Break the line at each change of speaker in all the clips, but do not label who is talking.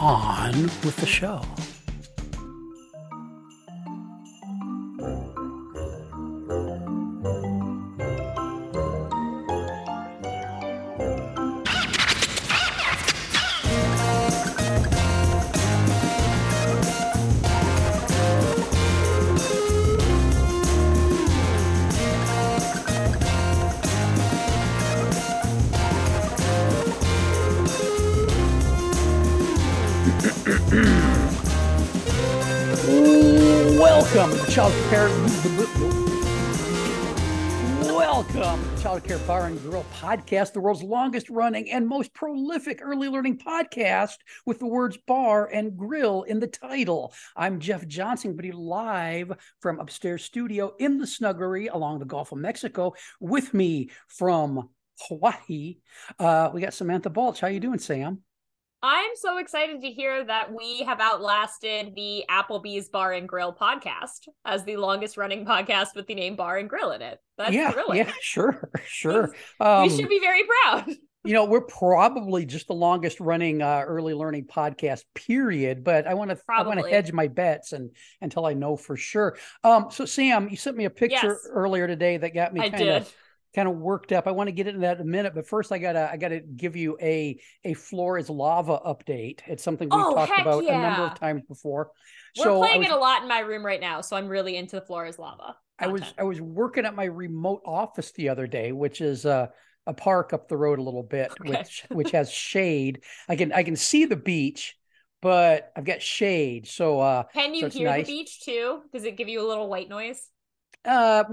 On with the show. Welcome to Child Care. Welcome to Child Care Bar and Grill podcast, the world's longest running and most prolific early learning podcast with the words bar and grill in the title. I'm Jeff Johnson, but live from upstairs studio in the snuggery along the Gulf of Mexico with me from Hawaii. Uh, we got Samantha Balch. How you doing, Sam?
I'm so excited to hear that we have outlasted the Applebee's Bar and Grill podcast as the longest running podcast with the name Bar and Grill in it. That's
yeah,
thrilling.
yeah, sure, sure.
Um, we should be very proud.
You know, we're probably just the longest running uh, early learning podcast, period. But I want to, I want to hedge my bets and until I know for sure. Um, so Sam, you sent me a picture
Yes.
earlier today that got me kind of kind of worked up. I want to get into that in a minute, but first I gotta I gotta give you a a floor is lava update. It's something we've
Oh,
talked about a number of times before.
We're
so
playing
was,
it a lot in my room right now, so I'm really into the floor is lava.
I was. I was working at my remote office the other day, which is uh, a park up the road a little bit,
Okay.
which which has shade. I can I can see the beach, but I've got shade. So uh
Can you
so
hear
nice.
the beach too? Does it give you a little white noise?
Uh,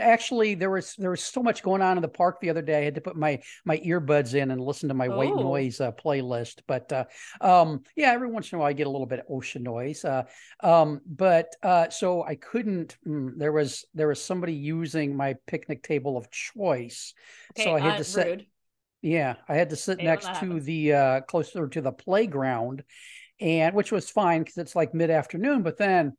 actually, there was there was so much going on in the park the other day. I had to put my my earbuds in and listen to my white
Oh.
noise uh, playlist. But uh, um, yeah, every once in a while I get a little bit of ocean noise. Uh, um, but uh, so I couldn't. Mm, there was there was somebody using my picnic table of choice.
Okay,
so I had
uh,
to sit.
rude.
Yeah, I had to sit
when
next to
happens.
the uh closer to the playground and which was fine because it's like mid-afternoon, but then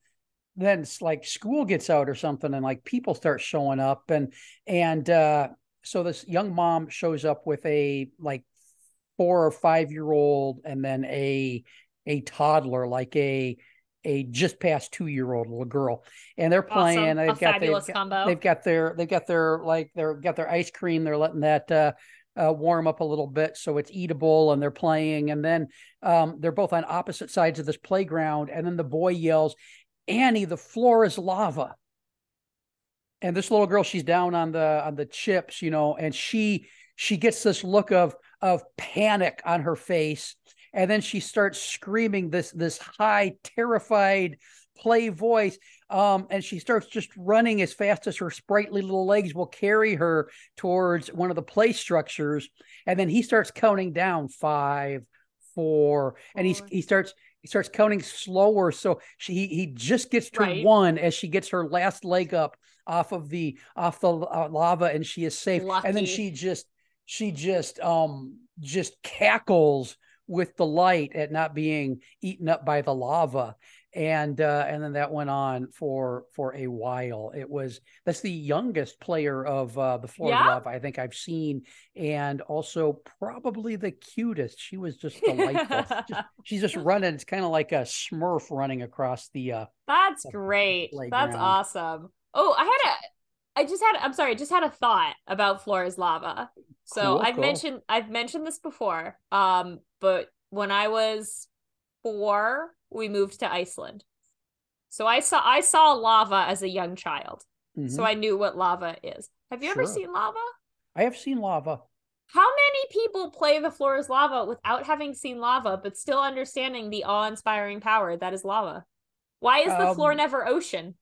then it's like school gets out or something and like people start showing up and and uh so this young mom shows up with a like four or five year old and then a a toddler like a a just past two year old little girl and they're playing
Awesome.
they've
A
got they've
combo.
they've got their they've got their like they're got their ice cream they're letting that uh uh, warm up a little bit so it's eatable and they're playing and then um, they're both on opposite sides of this playground and then the boy yells annie the floor is lava. And this little girl she's down on the on the chips you know and she she gets this look of of panic on her face. And then she starts screaming this this high terrified play voice um and she starts just running as fast as her sprightly little legs will carry her towards one of the play structures. And then he starts counting down five four and he's he starts he starts counting slower so she he, he just gets to
Right.
one as she gets her last leg up off of the off the uh, lava and she is safe. And then she just she just um just cackles with delight at not being eaten up by the lava and uh and then that went on for for a while it was that's the youngest player of uh the floor
Yeah?
lava i think i've seen and also probably the cutest she was just delightful just, she's just running it's kind of like a smurf running across the uh
That's
the
great. That's awesome. Oh, I had a I just had I'm sorry, I just had a thought about Flora's lava. So
Cool,
I've
cool.
mentioned I've mentioned this before. Um, but when I was four, we moved to Iceland. So I saw I saw lava as a young child. So
mhm.
I knew what lava is. Have you ever seen lava?
i have seen lava
How many people play the floor is lava without having seen lava, but still understanding the awe-inspiring power that is lava? Why is the floor
Um,
never ocean?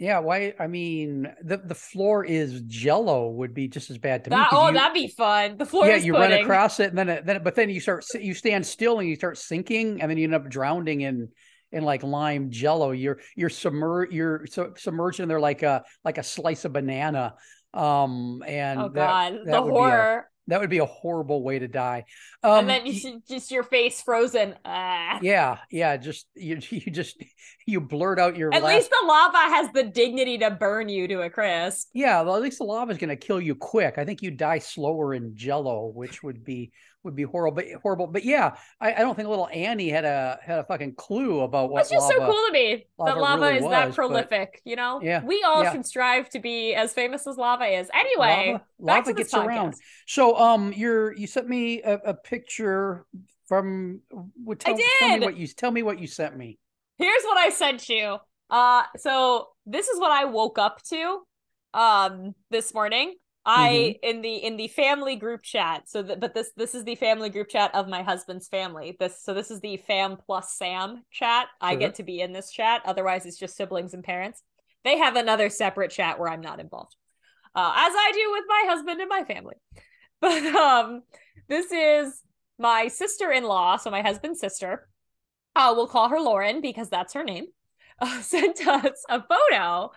Yeah, why? I mean, the the floor is Jello would be just as bad to me.
Oh,
you-
that'd be fun. The floor
yeah, you run across it, and then it, then but then you start you stand still and you start sinking, and then you end up drowning in in like lime Jello. You're you're submer you're so submerged in there like a like a slice of banana. Um, and
Oh
that,
god,
that
the horror.
That would be a horrible way to die. Um,
and then you just your face frozen. Ah.
yeah, yeah, just you you just you blurt out your
At
last
least the lava has the dignity to burn you to a crisp.
Yeah, well, at least the lava is going to kill you quick. I think you die slower in Jello, which would be would be horrible. But horrible. But yeah, I, I don't think little Annie had a had a fucking clue about what
It's just
lava.
so cool to me that
lava
lava
really
is
was,
that prolific. You know,
Yeah,
we all
yeah.
should strive to be as famous as lava is. Anyway,
lava, lava gets around. So, um, you're you sent me a, a picture from. What, tell, tell me
did.
what you tell me what you sent me.
Here's what I sent you. Uh, so this is what I woke up to, um, this morning. I
Mm-hmm.
in the in the family group chat. So, that but this this is the family group chat of my husband's family. This so this is the fam plus Sam chat. I
Sure.
get to be in this chat. Otherwise, it's just siblings and parents. They have another separate chat where I'm not involved, uh, as I do with my husband and my family. But um, this is my sister in law, so my husband's sister. Uh, we'll call her Lauren because that's her name. Uh, sent us a photo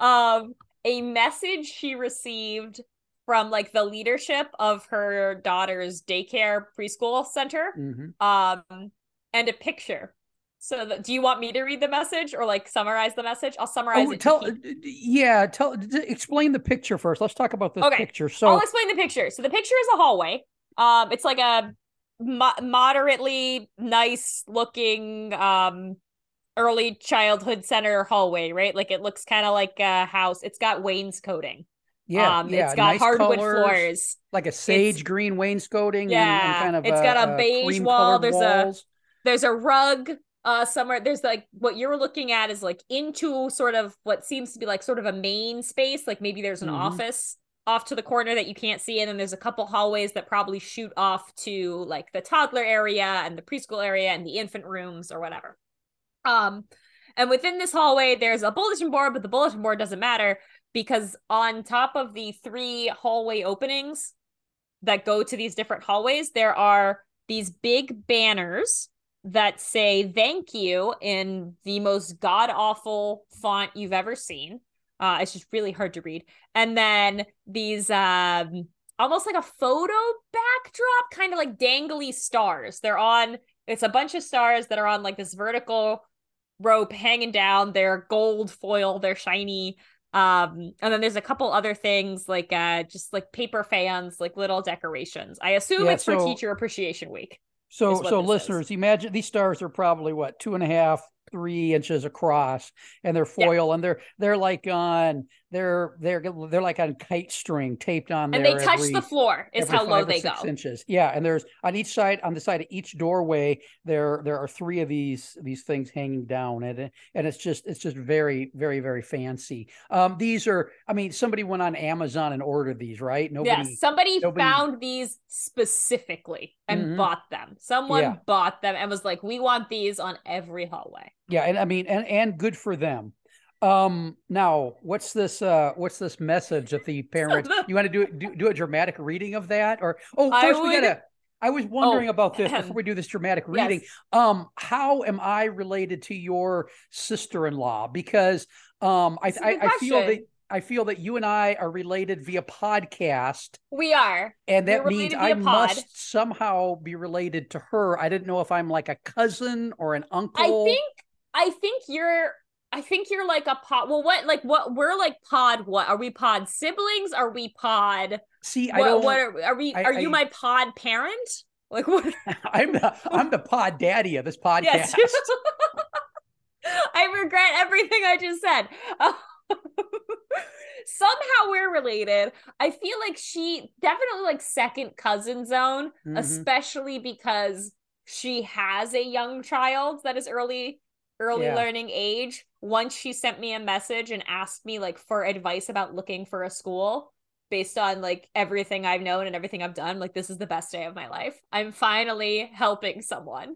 of a message she received from like the leadership of her daughter's daycare preschool center
hmm
um and a picture so that, do you want me to read the message or like summarize the message i'll summarize
Oh,
it
tell yeah, tell explain the picture first. Let's talk about this
Okay,
picture. So,
I'll explain the picture. So the picture is a hallway. Um, it's like a mo- moderately nice looking um early childhood center hallway, right? Like it looks kind of like a house. It's got wainscoting.
yeah,
um,
yeah,
it's got
nice
hardwood
colors.
floors.
like a sage green wainscoting and- and,
Yeah,
kind of
it's
a,
got a beige wall, there's a- There's a rug uh somewhere there's like what you're looking at is like into sort of what seems to be like sort of a main space like maybe there's an
Mhm.
office off to the corner that you can't see and then there's a couple hallways that probably shoot off to like the toddler area and the preschool area and the infant rooms or whatever um and within this hallway there's a bulletin board but the bulletin board doesn't matter because on top of the three hallway openings that go to these different hallways there are these big banners that say thank you in the most god awful font you've ever seen. Uh, it's just really hard to read. And then these um almost like a photo backdrop, kind of like dangly stars. They're on it's a bunch of stars that are on like this vertical rope hanging down. They're gold foil, they're shiny. Um, and then there's a couple other things like uh just like paper fans, like little decorations. I assume
Yeah,
it's for teacher appreciation week.
So, so
this is.
listeners, imagine these stars are probably what two and a half, three inches across, and they're
Yeah.
foil, and they're they're like on they're they're they're like on kite string taped on
And they touch
every-
the floor is how low they go.
inches. Yeah, and there's on each side, on the side of each doorway, there there are three of these these things hanging down, and and it's just it's just very very very fancy. Um, these are, I mean, somebody went on Amazon and ordered these, right? Nobody.
yes, somebody
nobody-
found these specifically and
Mhm.
bought them. Someone
Yeah.
bought them and was like, "We want these on every hallway."
Yeah, and I mean, and and good for them. Um, now what's this? Uh, what's this message that the parents? you want to do do do a dramatic reading of that, or oh,
I
first we gotta. I was wondering
Oh,
about this before we do this dramatic reading.
Yes.
Um, how am I related to your sister-in-law? Because um, I I, I feel that. I feel that you and I are related via podcast,
We are.
and that means I
pod.
must somehow be related to her. I didn't know if I'm like a cousin or an uncle.
I think I think you're I think you're like a pod. Well, what like what we're like pod what? Are we pod siblings? Are we pod
See, I
what
don't.
what are, are we
I-
are you
I-
my pod parent? Like what
I'm the I'm the pod daddy of this podcast.
Yes. I regret everything I just said. Somehow we're related. I feel like she definitely like second cousin zone,
Mhm.
especially because she has a young child that is early early
Yeah.
learning age. Once she sent me a message and asked me like for advice about looking for a school based on like everything I've known and everything I've done, like this is the best day of my life. I'm finally helping someone.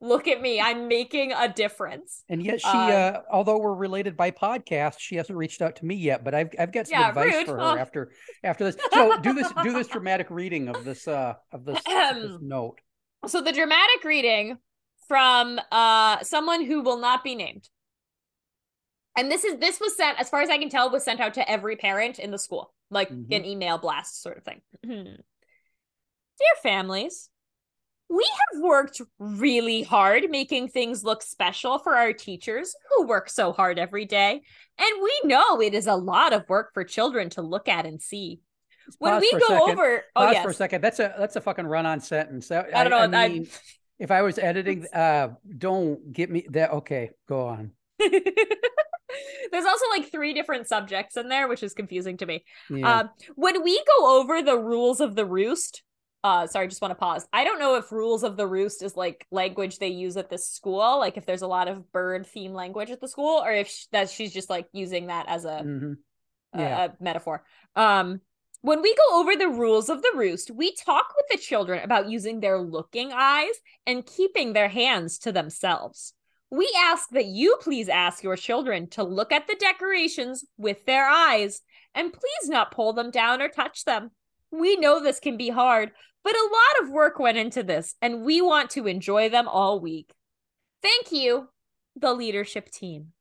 Look at me. I'm making a difference.
And yet she, uh, uh, although we're related by podcast, she hasn't reached out to me yet. But I've I've got some yeah, advice rude. for her oh. after after this. So do this do this dramatic reading of this uh of this, this note.
So the dramatic reading from uh someone who will not be named. And this is this was sent, as far as I can tell, was sent out to every parent in the school, like mm-hmm. an email blast sort of thing. Dear families, we have worked really hard making things look special for our teachers who work so hard every day. And we know it is a lot of work for children to look at and see. When we go over,
oh yes. for a second. That's a that's a fucking run-on sentence. I, I don't know. I mean, if I was editing, uh, don't get me that. Okay, go on.
There's also like three different subjects in there, which is confusing to me. Yeah. Um, when we go over the rules of the roost, uh sorry just want to pause i don't know if rules of the roost is like language they use at this school like if there's a lot of bird theme language at the school or if she, that she's just like using that as a, mm-hmm. yeah. a, a metaphor um when we go over the rules of the roost, we talk with the children about using their looking eyes and keeping their hands to themselves. We ask that you please ask your children to look at the decorations with their eyes and please not pull them down or touch them. We know this can be hard, but a lot of work went into this, and we want to enjoy them all week. Thank you, the leadership team.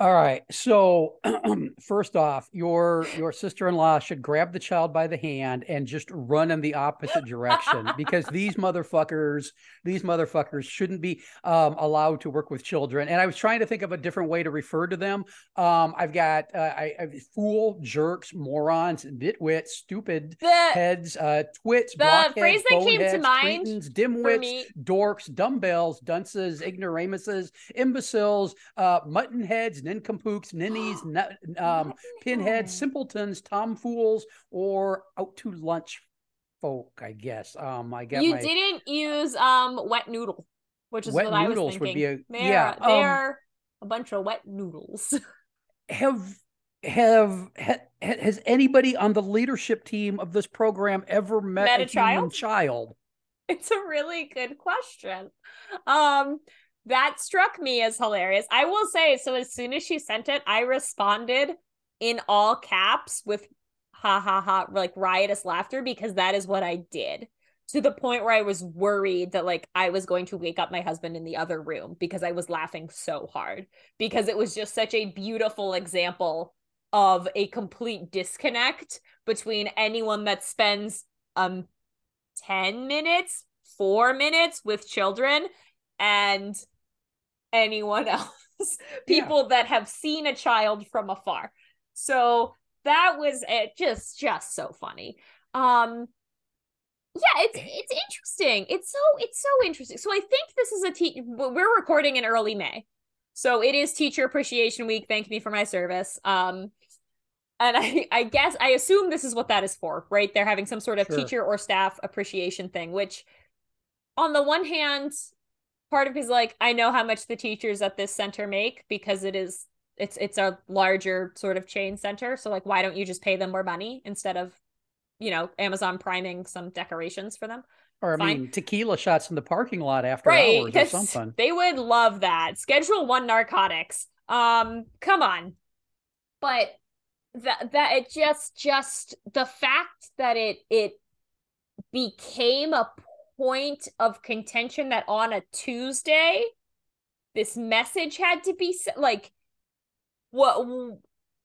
All right. So first off, your your sister-in-law should grab the child by the hand and just run in the opposite direction because these motherfuckers, these motherfuckers shouldn't be um, allowed to work with children. And I was trying to think of a different way to refer to them. Um, I've got uh, I, I, fool, jerks, morons, nitwits, stupid the, heads, uh, twits, the phrase that came to mind cretins, dimwits, dorks, dumbbells, dunces, ignoramuses, imbeciles, uh, mutton heads nincompoops, ninnies, um, pinheads, simpletons, tomfools, or out to lunch folk. I guess. Um, I guess
you my... didn't use um wet noodle, which is wet what I was thinking. Would be a, they're, yeah, they're um, a bunch of wet noodles.
have have ha, has anybody on the leadership team of this program ever met, met a, a child? child?
It's a really good question. Um, that struck me as hilarious. I will say, so as soon as she sent it, I responded in all caps with ha ha ha, like riotous laughter, because that is what I did to the point where I was worried that like I was going to wake up my husband in the other room because I was laughing so hard because it was just such a beautiful example of a complete disconnect between anyone that spends um 10 minutes, 4 minutes with children and anyone else people yeah. that have seen a child from afar. So that was it just just so funny. Um yeah it's it's interesting. It's so it's so interesting. So i think this is a te- we're recording in early may. So it is teacher appreciation week. Thank me for my service. Um and I, I guess I assume this is what that is for, right? They're having some sort of sure. teacher or staff appreciation thing, which on the one hand, part of me is like i know how much the teachers at this center make because it is it's it's a larger sort of chain center so like why don't you just pay them more money instead of you know amazon priming some decorations for them
or I Fine. mean, tequila shots in the parking lot after right, hours or something.
They would love that. Schedule one narcotics. Um, come on. But that that it just just the fact that it it became a point of contention that on a Tuesday, this message had to be like, what?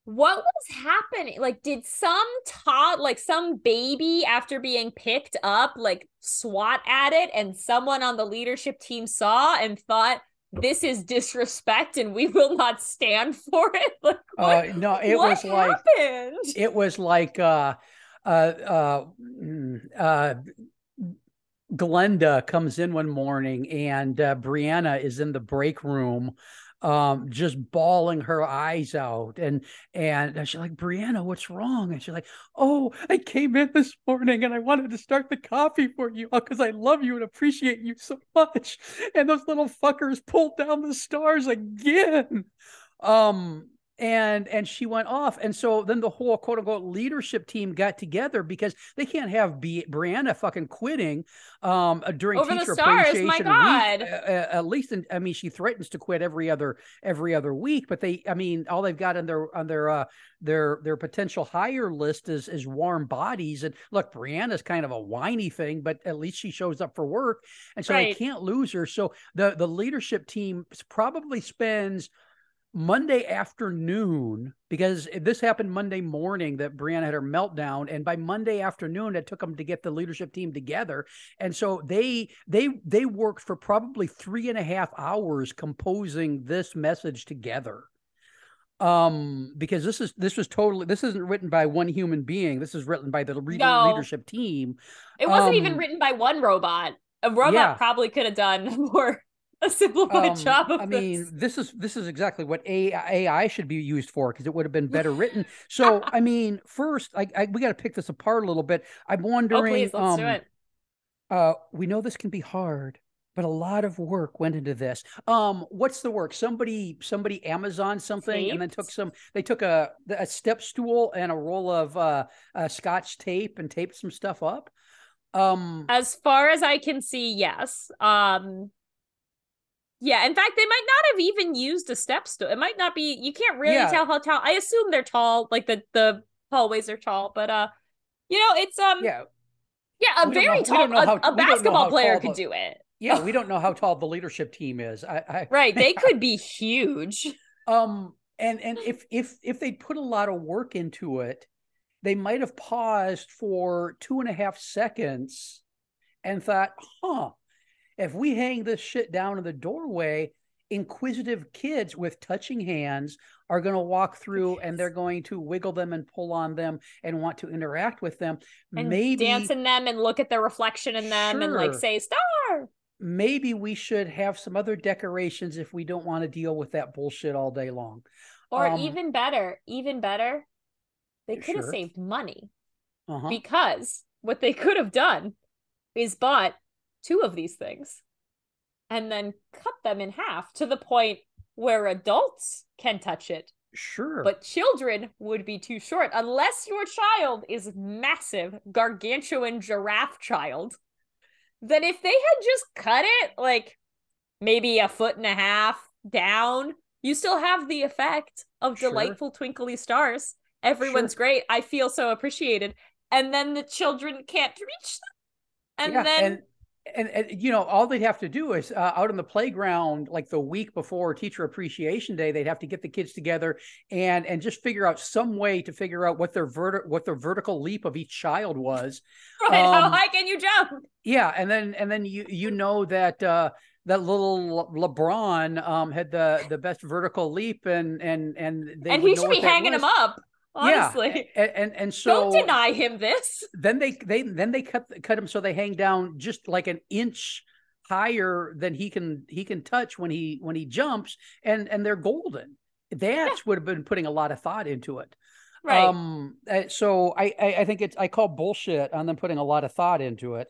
What was happening? Like, did some tot, like some baby, after being picked up, like swat at it, and someone on the leadership team saw and thought, this is disrespect and we will not stand for it like
what, uh, no it was happened? like it was like uh uh uh, mm, uh Glenda comes in one morning and uh, Brianna is in the break room um just bawling her eyes out and and she's like brianna what's wrong? And she's like oh i came in this morning and i wanted to start the coffee for you because i love you and appreciate you so much. And those little fuckers pulled down the stars again. Um and and she went off and so then the whole quote unquote leadership team got together because they can't have B- brianna fucking quitting um uh, during
Over the
teacher
stars,
appreciation
my
week.
God.
Uh, uh, at least in, i mean she threatens to quit every other every other week but they i mean all they've got on their on their uh their their potential hire list is is warm bodies and look brianna's kind of a whiny thing but at least she shows up for work and so they can't lose her so the the leadership team probably spends Monday afternoon, because this happened Monday morning that Brianna had her meltdown, and by Monday afternoon, it took them to get the leadership team together, and so they they they worked for probably three and a half hours composing this message together. Um, because this is this was totally this isn't written by one human being. This is written by the leader,
No.
leadership team.
It wasn't even
Um,
written by one robot. A robot
Yeah.
probably could have done more a simplified
Um,
job of
I mean, this is this is exactly what AI, AI should be used for because it would have been better written. So, I mean, first, I, I we got to pick this apart a little bit. I'm wondering.
oh
wondering.
please, let's
um,
do it.
Uh, we know this can be hard, but a lot of work went into this. Um, what's the work? Somebody somebody Amazon something and then took some. They took a a step stool and a roll of uh, uh Scotch tape and taped some stuff up. Um,
As far as I can see, yes. Um yeah, in fact, they might not have even used a step stool. It might not be you can't really
Yeah.
tell how tall. I assume they're tall, like the the hallways are tall, but uh you know, it's um
yeah,
yeah, a
We
very
know-
tall a,
how-
a
know
basketball player could
the-
do it.
yeah. We don't know how tall the leadership team is. I, I
Right, they could be huge.
Um, and and if if if they put a lot of work into it, they might have paused for two and a half seconds and thought, huh, if we hang this shit down in the doorway, inquisitive kids with touching hands are going to walk through and they're going to wiggle them and pull on them and want to interact with them.
And
maybe
dance in them and look at their reflection in them and like say star.
maybe we should have some other decorations if we don't want to deal with that bullshit all day long.
Or
Um,
even better, even better, they could have
Sure.
saved money.
Uh-huh.
because what they could have done is bought two of these things and then cut them in half to the point where adults can touch it
Sure.
but children would be too short unless your child is massive gargantuan giraffe child then if they had just cut it like maybe a foot and a half down you still have the effect of
Sure.
delightful twinkly stars everyone's
Sure.
great i feel so appreciated and then the children can't reach them and
Yeah,
then
and, and and you know all they'd have to do is uh, out on the playground like the week before teacher appreciation day they'd have to get the kids together and and just figure out some way to figure out what their verti- what their vertical leap of each child was
right, how
um,
high can you jump
yeah and then and then you you know that uh that little Le- lebron um had the the best vertical leap and and and they
and he should be hanging
was.
him up
Yeah, and and, and so
don't deny him this.
then they they then they cut cut him so they hang down just like an inch higher than he can he can touch when he when he jumps and and they're golden. That would have been putting a lot of thought into it.
Right.
Um uh, so I, I i think it's i call bullshit on them putting a lot of thought into it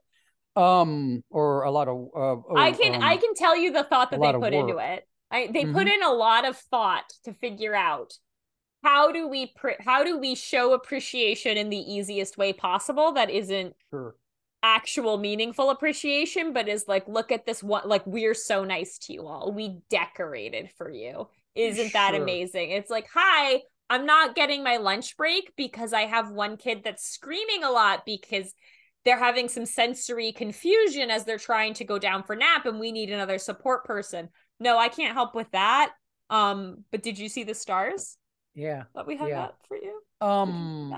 um or a lot of uh,
I can
um,
I can tell you the thought that they put into it. I they put
Mhm.
in a lot of thought to figure out how do we pr- how do we show appreciation in the easiest way possible that isn't
sure
actual meaningful appreciation but is like look at this one like we're so nice to you all. We decorated for you. Isn't that amazing? It's like, "Hi, I'm not getting my lunch break because I have one kid that's screaming a lot because they're having some sensory confusion as they're trying to go down for nap and we need another support person. No, I can't help with that. Um, but did you see the stars
yeah
that we hung
Yeah.
up for you? Did you see
um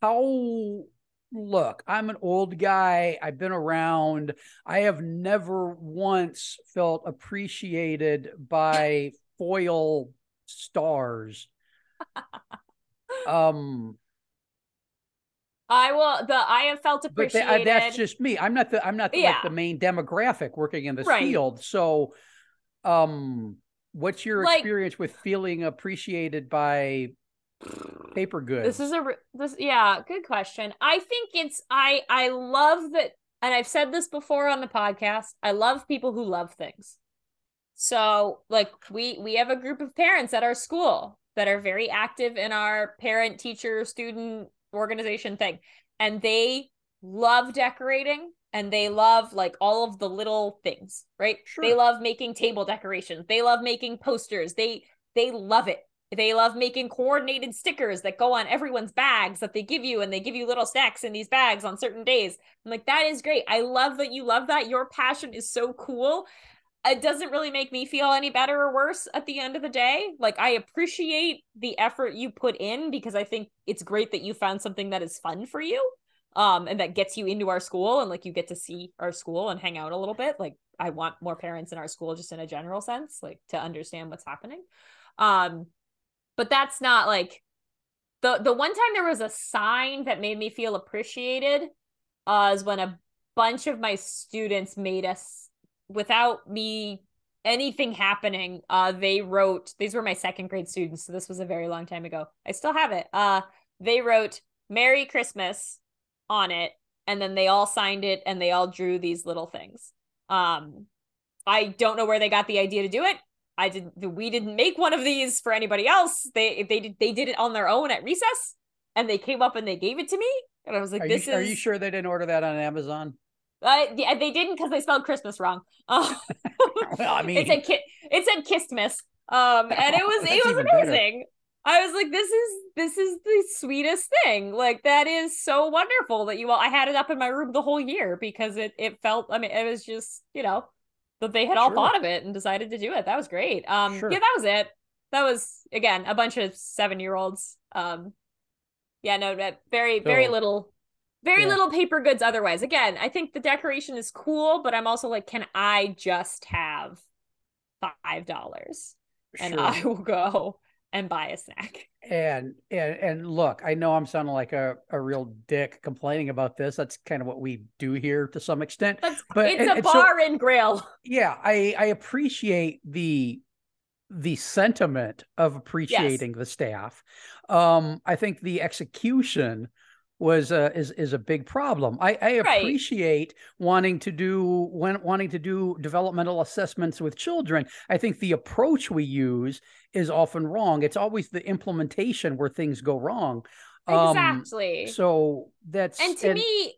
how look i'm an old guy i've been around i have never once felt appreciated by foil stars um
I will the I have felt
but
appreciated.
tha- that's just me i'm not the i'm not the, like the main demographic working in this
Right.
field so um what's your
Like-
experience with feeling appreciated by paper goods
This is a this yeah, good question. I think it's I I love that and I've said this before on the podcast. I love people who love things. So, like we we have a group of parents at our school that are very active in our parent teacher student organization thing and they love decorating and they love like all of the little things right?
Sure.
they love making table decorations. They love making posters. They they love it. They love making coordinated stickers that go on everyone's bags that they give you and they give you little snacks in these bags on certain days. I'm like that is great. I love that you love that. Your passion is so cool. It doesn't really make me feel any better or worse at the end of the day. Like I appreciate the effort you put in because I think it's great that you found something that is fun for you. Um, and that gets you into our school and like you get to see our school and hang out a little bit. Like I want more parents in our school just in a general sense, like to understand what's happening. Um, but that's not like the the one time there was a sign that made me feel appreciated uh is when a bunch of my students made us without me anything happening uh they wrote these were my second grade students so this was a very long time ago i still have it uh they wrote merry christmas on it and then they all signed it and they all drew these little things um i don't know where they got the idea to do it i didn't we didn't make one of these for anybody else they they did they did it on their own at recess and they came up and they gave it to me and i was like
Are
this
you,
is
are you sure they didn't order that on Amazon?
uh, yeah, they didn't because they spelled Christmas wrong.
Well, I mean,
it said ki- it said Kissmas. Um, and it was it was
even better.
I was like, this is this is the sweetest thing. Like that is so wonderful that you all. I had it up in my room the whole year because it it felt. I mean, it was just you know that they had all
Sure.
thought of it and decided to do it. That was great. Um,
Sure.
yeah, that was it. That was again a bunch of seven year olds. Um, yeah, no, that very very
So-
little very
Yeah.
little paper goods otherwise again i think the decoration is cool but i'm also like can i just have five dollars and i will go and buy a snack
and and and look, I know I'm sounding like a, a real dick complaining about this. That's kind of what we do here to some extent.
That's,
But-
it's
and-
a
and so-
bar and grill
Yeah, I I appreciate the the sentiment of appreciating the staff. Um, I think the execution was uh, is is a big problem. I, I
Right.
appreciate wanting to do when wanting to do developmental assessments with children. I think the approach we use is often wrong. It's always the implementation where things go wrong. Um,
exactly
So that's
and to me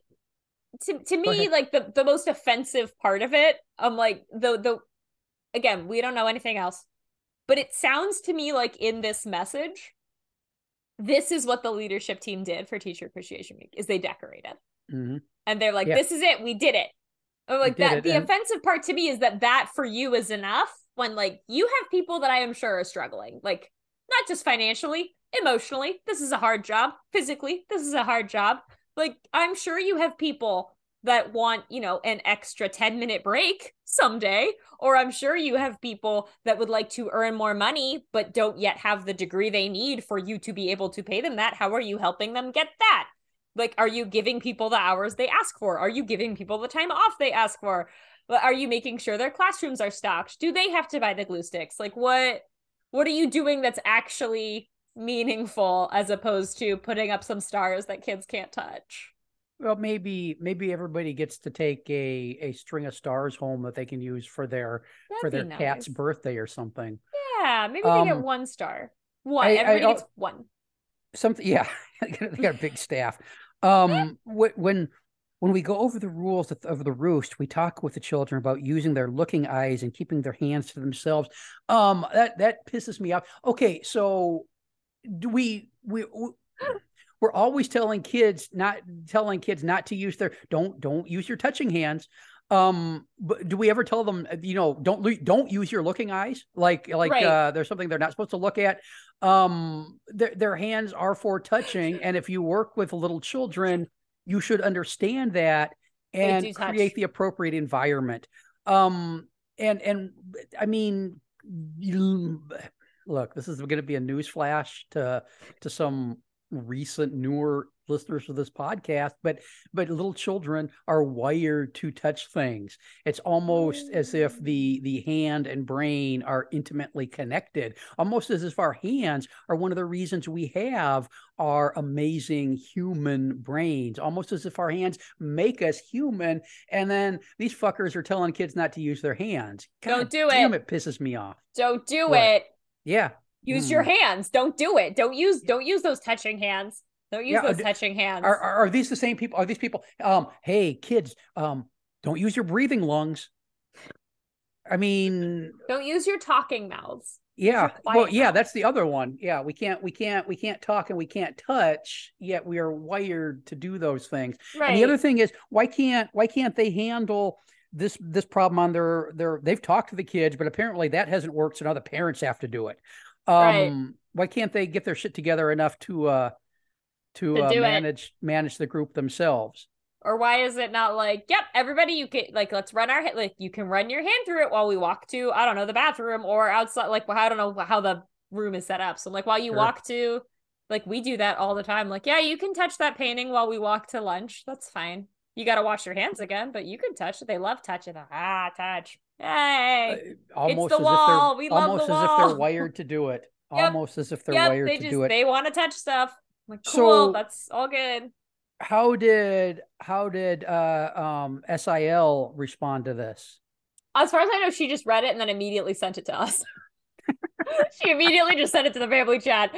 to, to me like the, the most offensive part of it i'm like the the again we don't know anything else but it sounds to me like in this message this is what the leadership team did for teacher appreciation week is they decorated.
Mhm.
and they're like
Yeah.
this is it we did it. I'm like that
it,
the
and-
offensive part to me is that that for you is enough when like you have people that i am sure are struggling like not just financially emotionally. This is a hard job. Physically this is a hard job. Like i'm sure you have people that want you know an extra 10 minute break someday or i'm sure you have people that would like to earn more money but don't yet have the degree they need for you to be able to pay them that. How are you helping them get that? Like are you giving people the hours they ask for? Are you giving people the time off they ask for? But are you making sure their classrooms are stocked? Do they have to buy the glue sticks? Like what what are you doing that's actually meaningful as opposed to putting up some stars that kids can't touch
Well, maybe maybe everybody gets to take a a string of stars home that they can use for their for
That'd
their
be
cat's birthday or something.
yeah maybe they get
Um,
one star one
I- I
everybody
al-
gets one
Something, yeah, they got a big staff. Um, when when we go over the rules of, of the roost, we talk with the children about using their looking eyes and keeping their hands to themselves. Um, that that pisses me off. Okay, so do we we. we we're always telling kids not telling kids not to use their don't don't use your touching hands. Um but do we ever tell them you know don't don't use your looking eyes? Like like
Right.
uh there's something they're not supposed to look at. Um their, their hands are for touching. And if you work with little children you should understand that and create the appropriate environment. Um and and i mean you, look this is going to be a news flash to to some recent newer listeners of this podcast but but little children are wired to touch things. It's almost as if the the hand and brain are intimately connected. Almost as if our hands are one of the reasons we have our amazing human brains. Almost as if our hands make us human and then these fuckers are telling kids not to use their hands.
Don't do
damn
it.
it pisses me off.
Don't do
What?
it.
Yeah
use your hands. Don't do it. Don't use don't use those touching hands. Don't use
Yeah,
those touching hands.
Are, are are these the same people? Are these people? Um, hey kids, um, don't use your breathing lungs. I mean,
don't use your talking mouths.
yeah. Well, yeah,
mouth.
that's the other one. Yeah, we can't, we can't, we can't talk and we can't touch. Yet we are wired to do those things.
Right.
And the other thing is, why can't why can't they handle this this problem on their their? They've talked to the kids, but apparently that hasn't worked, so now the parents have to do it. Um,
Right.
Why can't they get their shit together enough to uh to,
To
uh,
do it.
manage manage the group themselves?
or why is it not like, yep, everybody you can like let's run our like you can run your hand through it while we walk to I don't know the bathroom or outside like well, I don't know how the room is set up. So like while you
Sure.
walk to like we do that all the time. Like, yeah, you can touch that painting while we walk to lunch. That's fine. You got to wash your hands again, but you can touch it. They love touching. Ah, touch. Hey.
Uh, almost
the
as
wall.
if
We
they're
love
almost
the
as if
wall.
they're wired to do it.
Yep.
Almost as if they're
yep,
wired
they
to
just
do it.
they want to touch stuff. I'm like,
So-
cool, that's all good.
How did how did uh um SIL respond to this?
As far as I know, she just read it and then immediately sent it to us. she immediately just sent it to the family chat.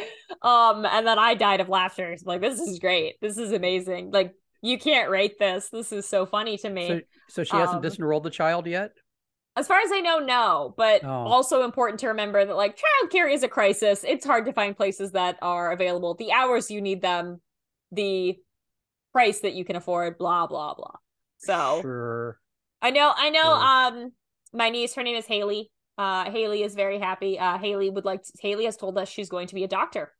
Um, and then I died of laughter. Like, this is great. This is amazing. Like, you can't rate this. This is so funny to me.
So so she hasn't
Um,
disenrolled the child yet?
As far as I know, no. But
Oh.
also important to remember that like childcare is a crisis. It's hard to find places that are available. The hours you need them, the price that you can afford, blah blah blah. So
Sure.
I know, I know.
Sure.
Um, my niece, her name is Haley. Uh, Haley is very happy. Uh, Haley would like. To, Haley has told us she's going to be a doctor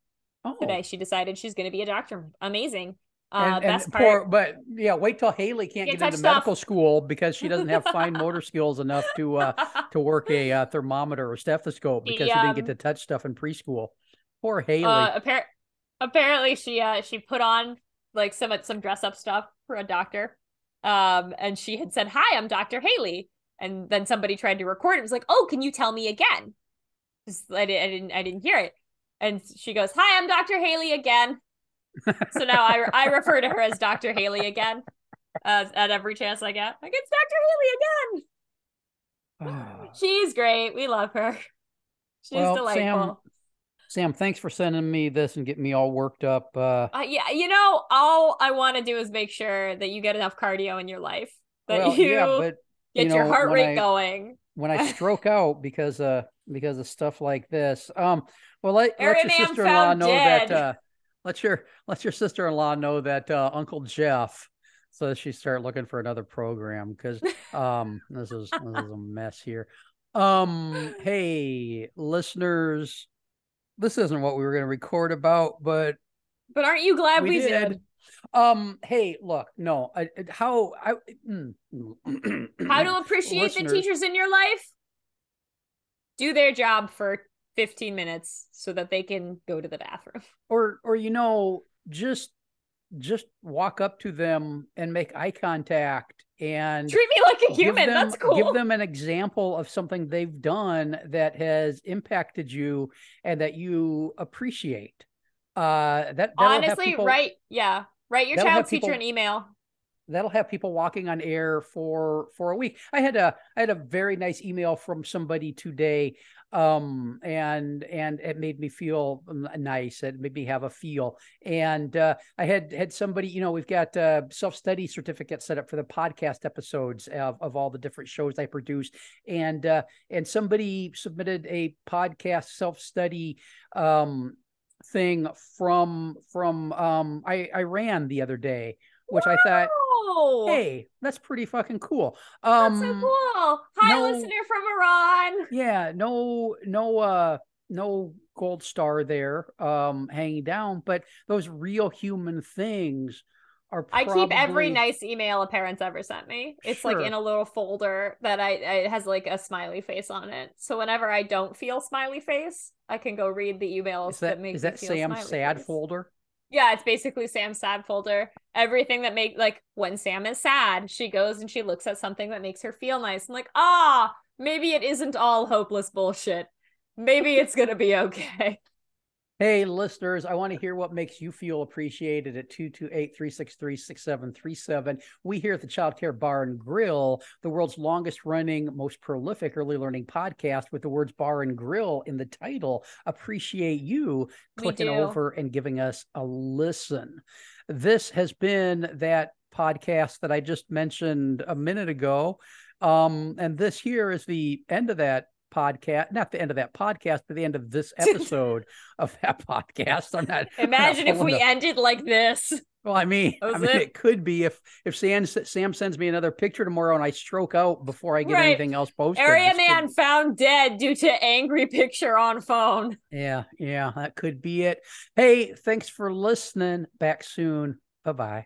Oh.
today. She decided she's going to be a doctor. Amazing. Uh,
and, poor, but yeah, wait till Haley can't
Can't
get into medical school because she doesn't have fine motor skills enough to uh to work a uh, thermometer or stethoscope because she didn't get to touch stuff in preschool. Poor Haley.
uh, appar- apparently she uh she put on like some some dress up stuff for a doctor. Um, and she had said, "Hi, I'm Doctor Haley." And then somebody tried to record it. It was like, "Oh, can you tell me again?" I, I didn't I didn't hear it. And she goes, "Hi, I'm Doctor Haley again." So now I I refer to her as Doctor Haley again. Uh, at every chance I get, like it's Doctor Haley again.
Ah.
She's great. We love her. She's
Well,
delightful.
Sam, thanks for sending me this and getting me all worked up. Uh,
Uh, yeah, you know, all I want to do is make sure that you get enough cardio in your life, that
well,
you
yeah, but
get
you
your heart rate
I-
going.
when I stroke out because uh because of stuff like this. Um, well, let, let your sister-in-law know that. Uh, let your let your sister-in-law know that uh, Uncle Jeff. So that she start looking for another program because um this is this is a mess here. Um, hey listeners, this isn't what we were going to record about, but
But aren't you glad we,
we
did?
did. Um, hey, look, no, I, I- how I mm,
How to appreciate the teachers in your life? Do their job for 15 minutes so that they can go to the bathroom.
or or you know just just walk up to them and make eye contact and
Treat me like a human.
them,
That's cool.
give them an example of something they've done that has impacted you and that you appreciate uh that
Honestly,
people-
write, yeah. Write your child's teacher
people-
an email.
that'll have people walking on air for for a week i had a i had a very nice email from somebody today um and and it made me feel nice it made me have a feel and uh i had had somebody you know we've got uh self-study certificate set up for the podcast episodes of, of all the different shows i produce and uh and somebody submitted a podcast self-study um thing from from um i i ran the other day which i thought
Oh,
hey that's pretty fucking cool
that's
um
so cool. Hi,
no-
listener from Iran.
yeah no no uh no gold star there um hanging down but those real human things are
I keep every nice email a parent's ever sent me. It's like in a little folder that I it has like a smiley face on it. So whenever I don't feel smiley face, I can go read the emails
is that
make
is
me
that
feel
sam's sad
face.
folder
Yeah, it's basically Sam's sad folder. Everything that make like when Sam is sad, she goes and she looks at something that makes her feel nice. And like, ah, maybe it isn't all hopeless bullshit. Maybe it's gonna be okay.
Hey, listeners, I want to hear what makes you feel appreciated at 228 363 6737. We here at the Child Care Bar and Grill, the world's longest running, most prolific early learning podcast with the words bar and grill in the title, appreciate you clicking over and giving us a listen. This has been that podcast that I just mentioned a minute ago. Um, and this here is the end of that podcast, not the end of that podcast, but the end of this episode of that podcast. I'm not.
Imagine
I'm
not if we ended like this.
Well, I mean, I mean, it? it? could be if if Sam Sam sends me another picture tomorrow and I stroke out before I get right. anything else posted.
Area man could... found dead due to angry picture on phone.
Yeah, yeah, that could be it. Hey, thanks for listening. Back soon. Bye bye.